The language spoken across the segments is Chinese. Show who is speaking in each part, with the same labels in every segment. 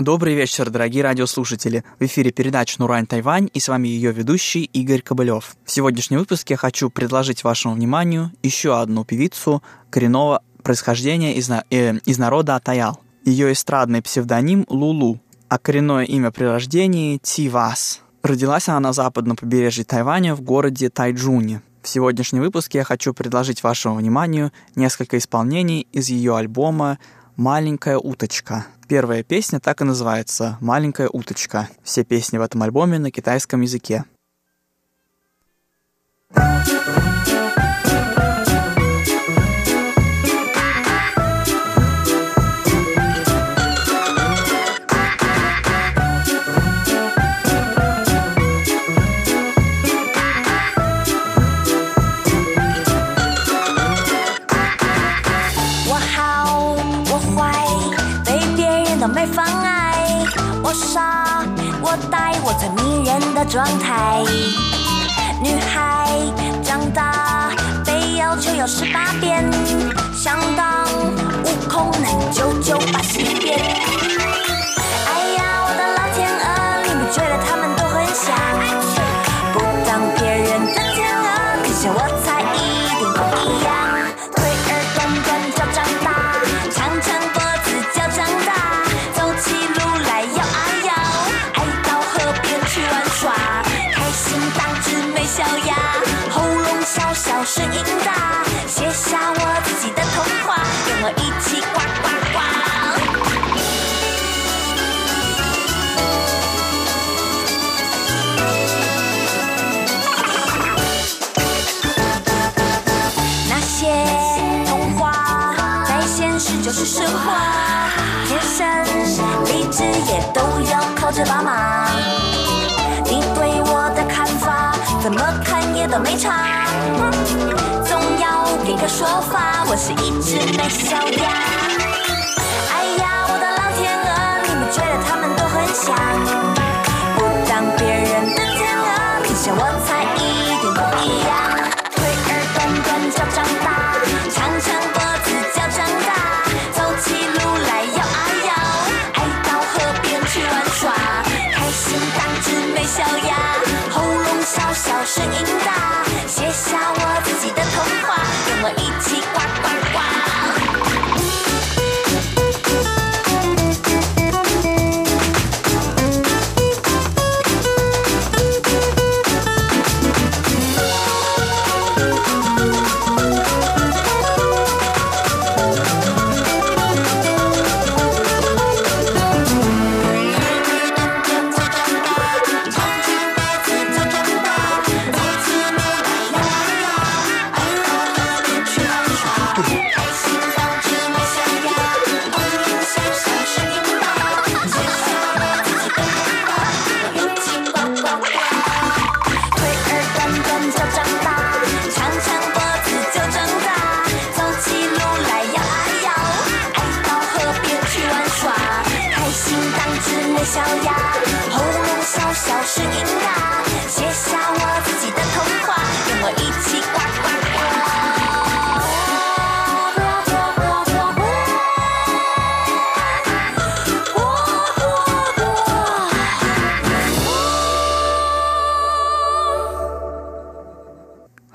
Speaker 1: Добрый вечер, дорогие радиослушатели. В эфире передача «Нурань Тайвань» и с вами ее ведущий Игорь Кобылев. В сегодняшнем выпуске я хочу предложить вашему вниманию еще одну певицу коренного происхождения из, э, из народа Атаял. Ее эстрадный псевдоним Лулу, а коренное имя при рождении Тивас. Родилась она на западном побережье Тайваня в городе Тайджуне. В сегодняшнем выпуске я хочу предложить вашему вниманию несколько исполнений из ее альбома «Маленькая уточка». Первая песня так и называется «Маленькая уточка». Все песни в этом альбоме на китайском языке.
Speaker 2: 状态，女孩长大被要求要十八变，想当悟空能九九八十一变。声音大，写下我自己的童话，跟我一起呱呱呱。那些童话在现实就是神话，天生丽质也都要靠着爸妈。你对我的看法，怎么都没差。总要给个说法，我是一只美小鸭。哎呀，我的老天鹅，你们觉得他们都很像？不当别人的天鹅，你像我小鸭，喉咙痒的小小是音啊，卸下我自己的头发，跟我一起呱呱呱。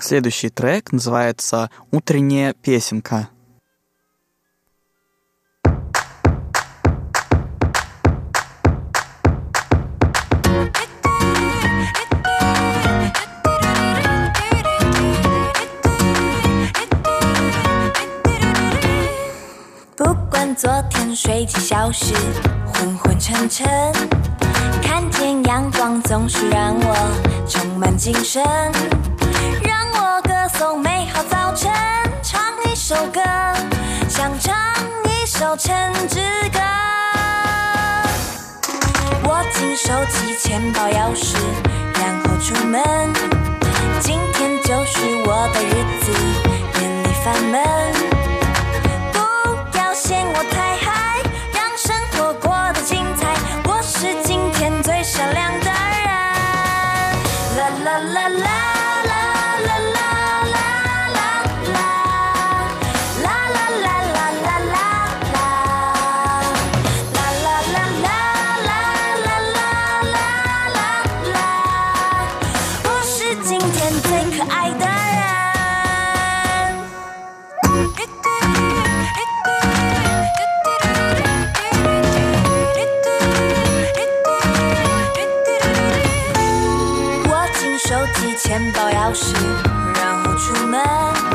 Speaker 1: Следующий трек называется «Утренняя песенка».
Speaker 2: 昨天睡几小时，昏昏沉沉，看见阳光总是让我充满精神。让我歌颂美好早晨，唱一首歌，想唱一首晨之歌。握紧手机钱包钥匙，然后出门。今天就是我的日子，眼里烦闷。钱包钥匙，然后出门。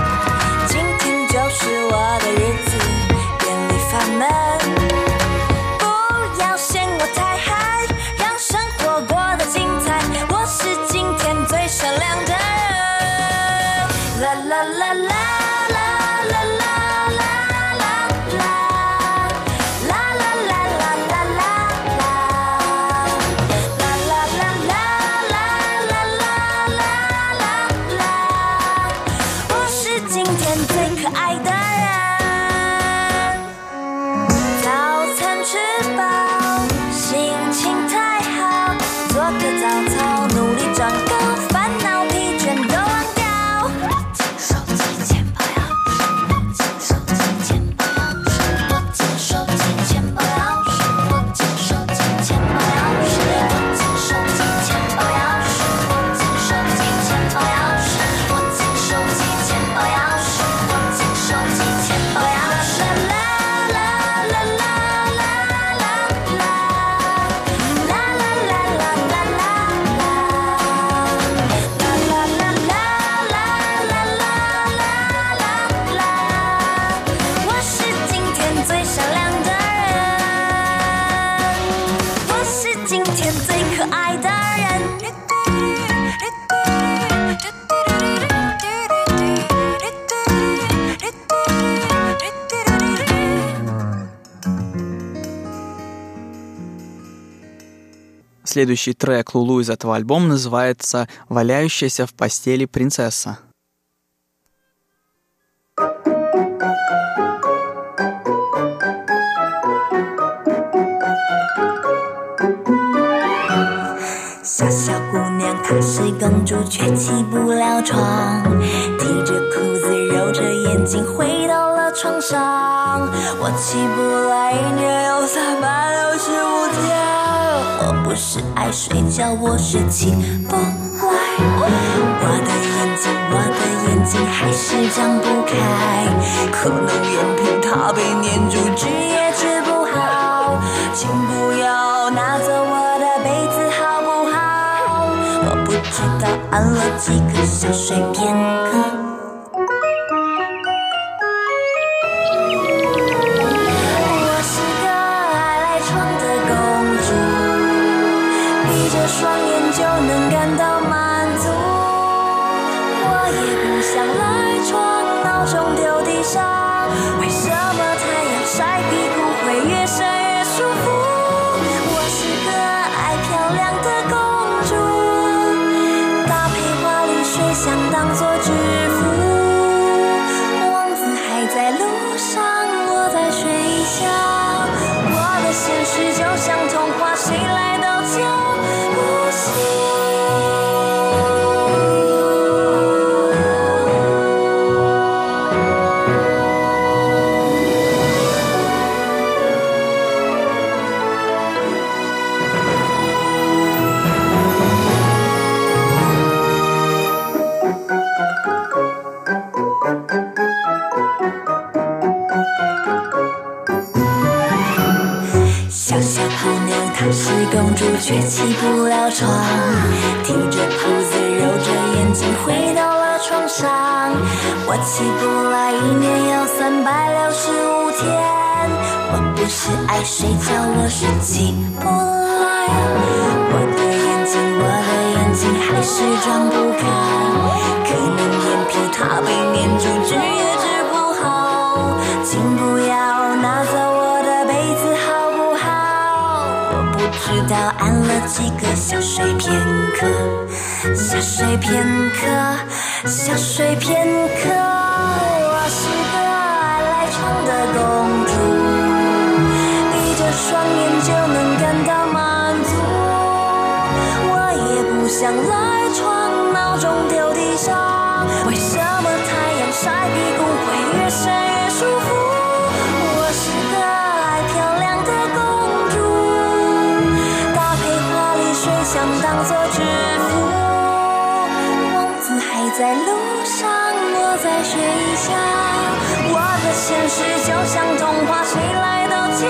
Speaker 1: Следующий трек Лулу из этого альбома называется «Валяющаяся в постели принцесса».
Speaker 2: Thank 小小姑娘她是公主，却起不了床，提着裤子，揉着眼睛，回到了床上。我起不来，一年有三百六十五天。 我不是爱睡觉，我是起不来。我的眼睛，我的眼睛还是张不开，可能眼皮它被粘住，治也治不好。请不要拿走我的被子好不好？我不知道按了几个小睡片可是公主，却起不了床，提着裤子，揉着眼睛，回到了床上。我起不来，一年有三百六十五天。我不是爱睡觉，我是起不来。我的眼睛，我的眼睛还是睁不开，可能眼皮它被粘住，治也治不好。请不知道按了几个小睡片刻，小睡片刻，小睡片刻。我是个爱赖床的公主，闭着双眼就能感到满足。我也不想赖床，闹钟丢地上，为什么太阳晒屁股会越晒在路上，我在水下。我的现实就像童话，谁来都叫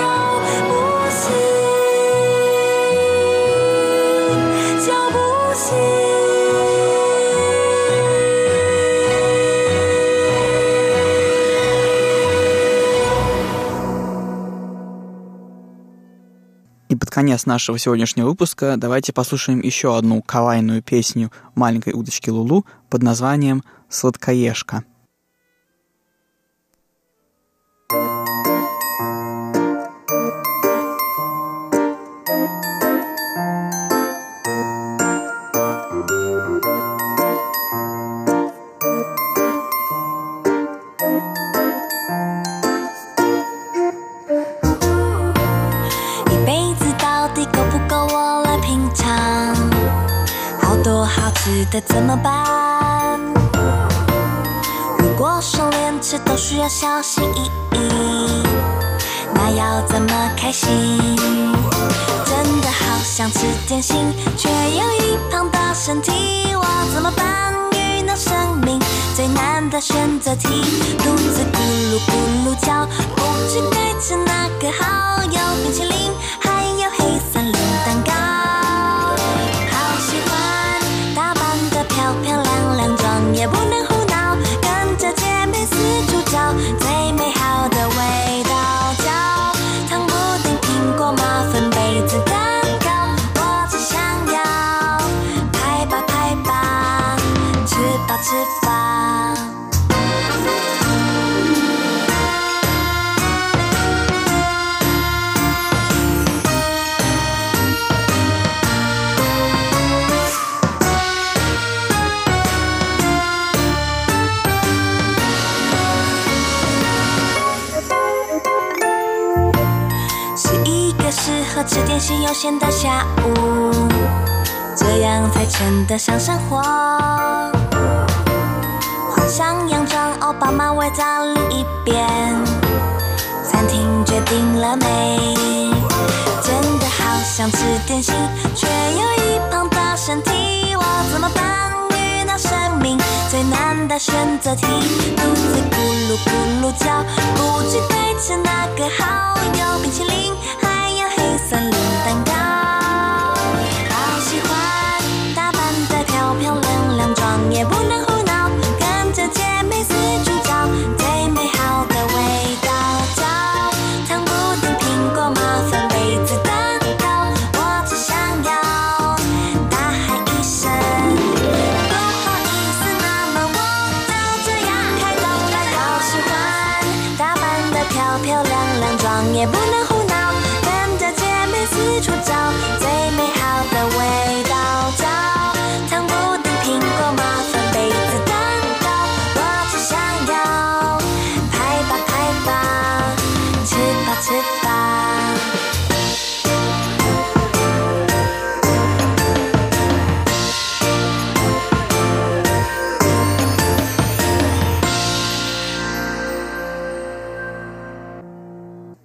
Speaker 1: под конец нашего сегодняшнего выпуска давайте послушаем еще одну кавайную песню маленькой удочки Лулу под названием «Сладкоежка».
Speaker 2: 得怎么办？如果说连吃都需要小心翼翼，那要怎么开心？真的好想吃点心，却有一胖的身体，我怎么办？遇到生命最难的选择题，肚子咕噜咕噜叫，不知该吃哪个好。有冰淇淋，悠闲的下午，这样才称得上生活。换上洋装，奥巴马围在另一边。餐厅决定了没？真的好想吃点心，却有一胖的身体，我怎么办？遇到生命最难的选择题，肚子咕噜咕噜叫，不知该吃哪个好。有冰淇淋，llevo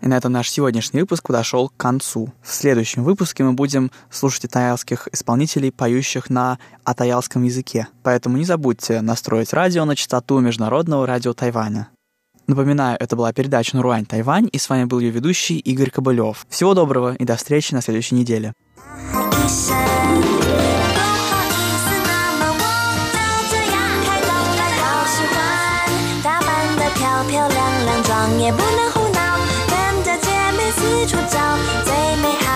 Speaker 1: И на этом наш сегодняшний выпуск подошел к концу. В следующем выпуске мы будем слушать атаялских исполнителей, поющих на атаялском языке. Поэтому не забудьте настроить радио на частоту Международного радио Тайваня. Напоминаю, это была передача «Наруань Тайвань», и с вами был ее ведущий Игорь Кобылев. Всего доброго и до встречи на следующей неделе.
Speaker 2: 也不。处找最美好。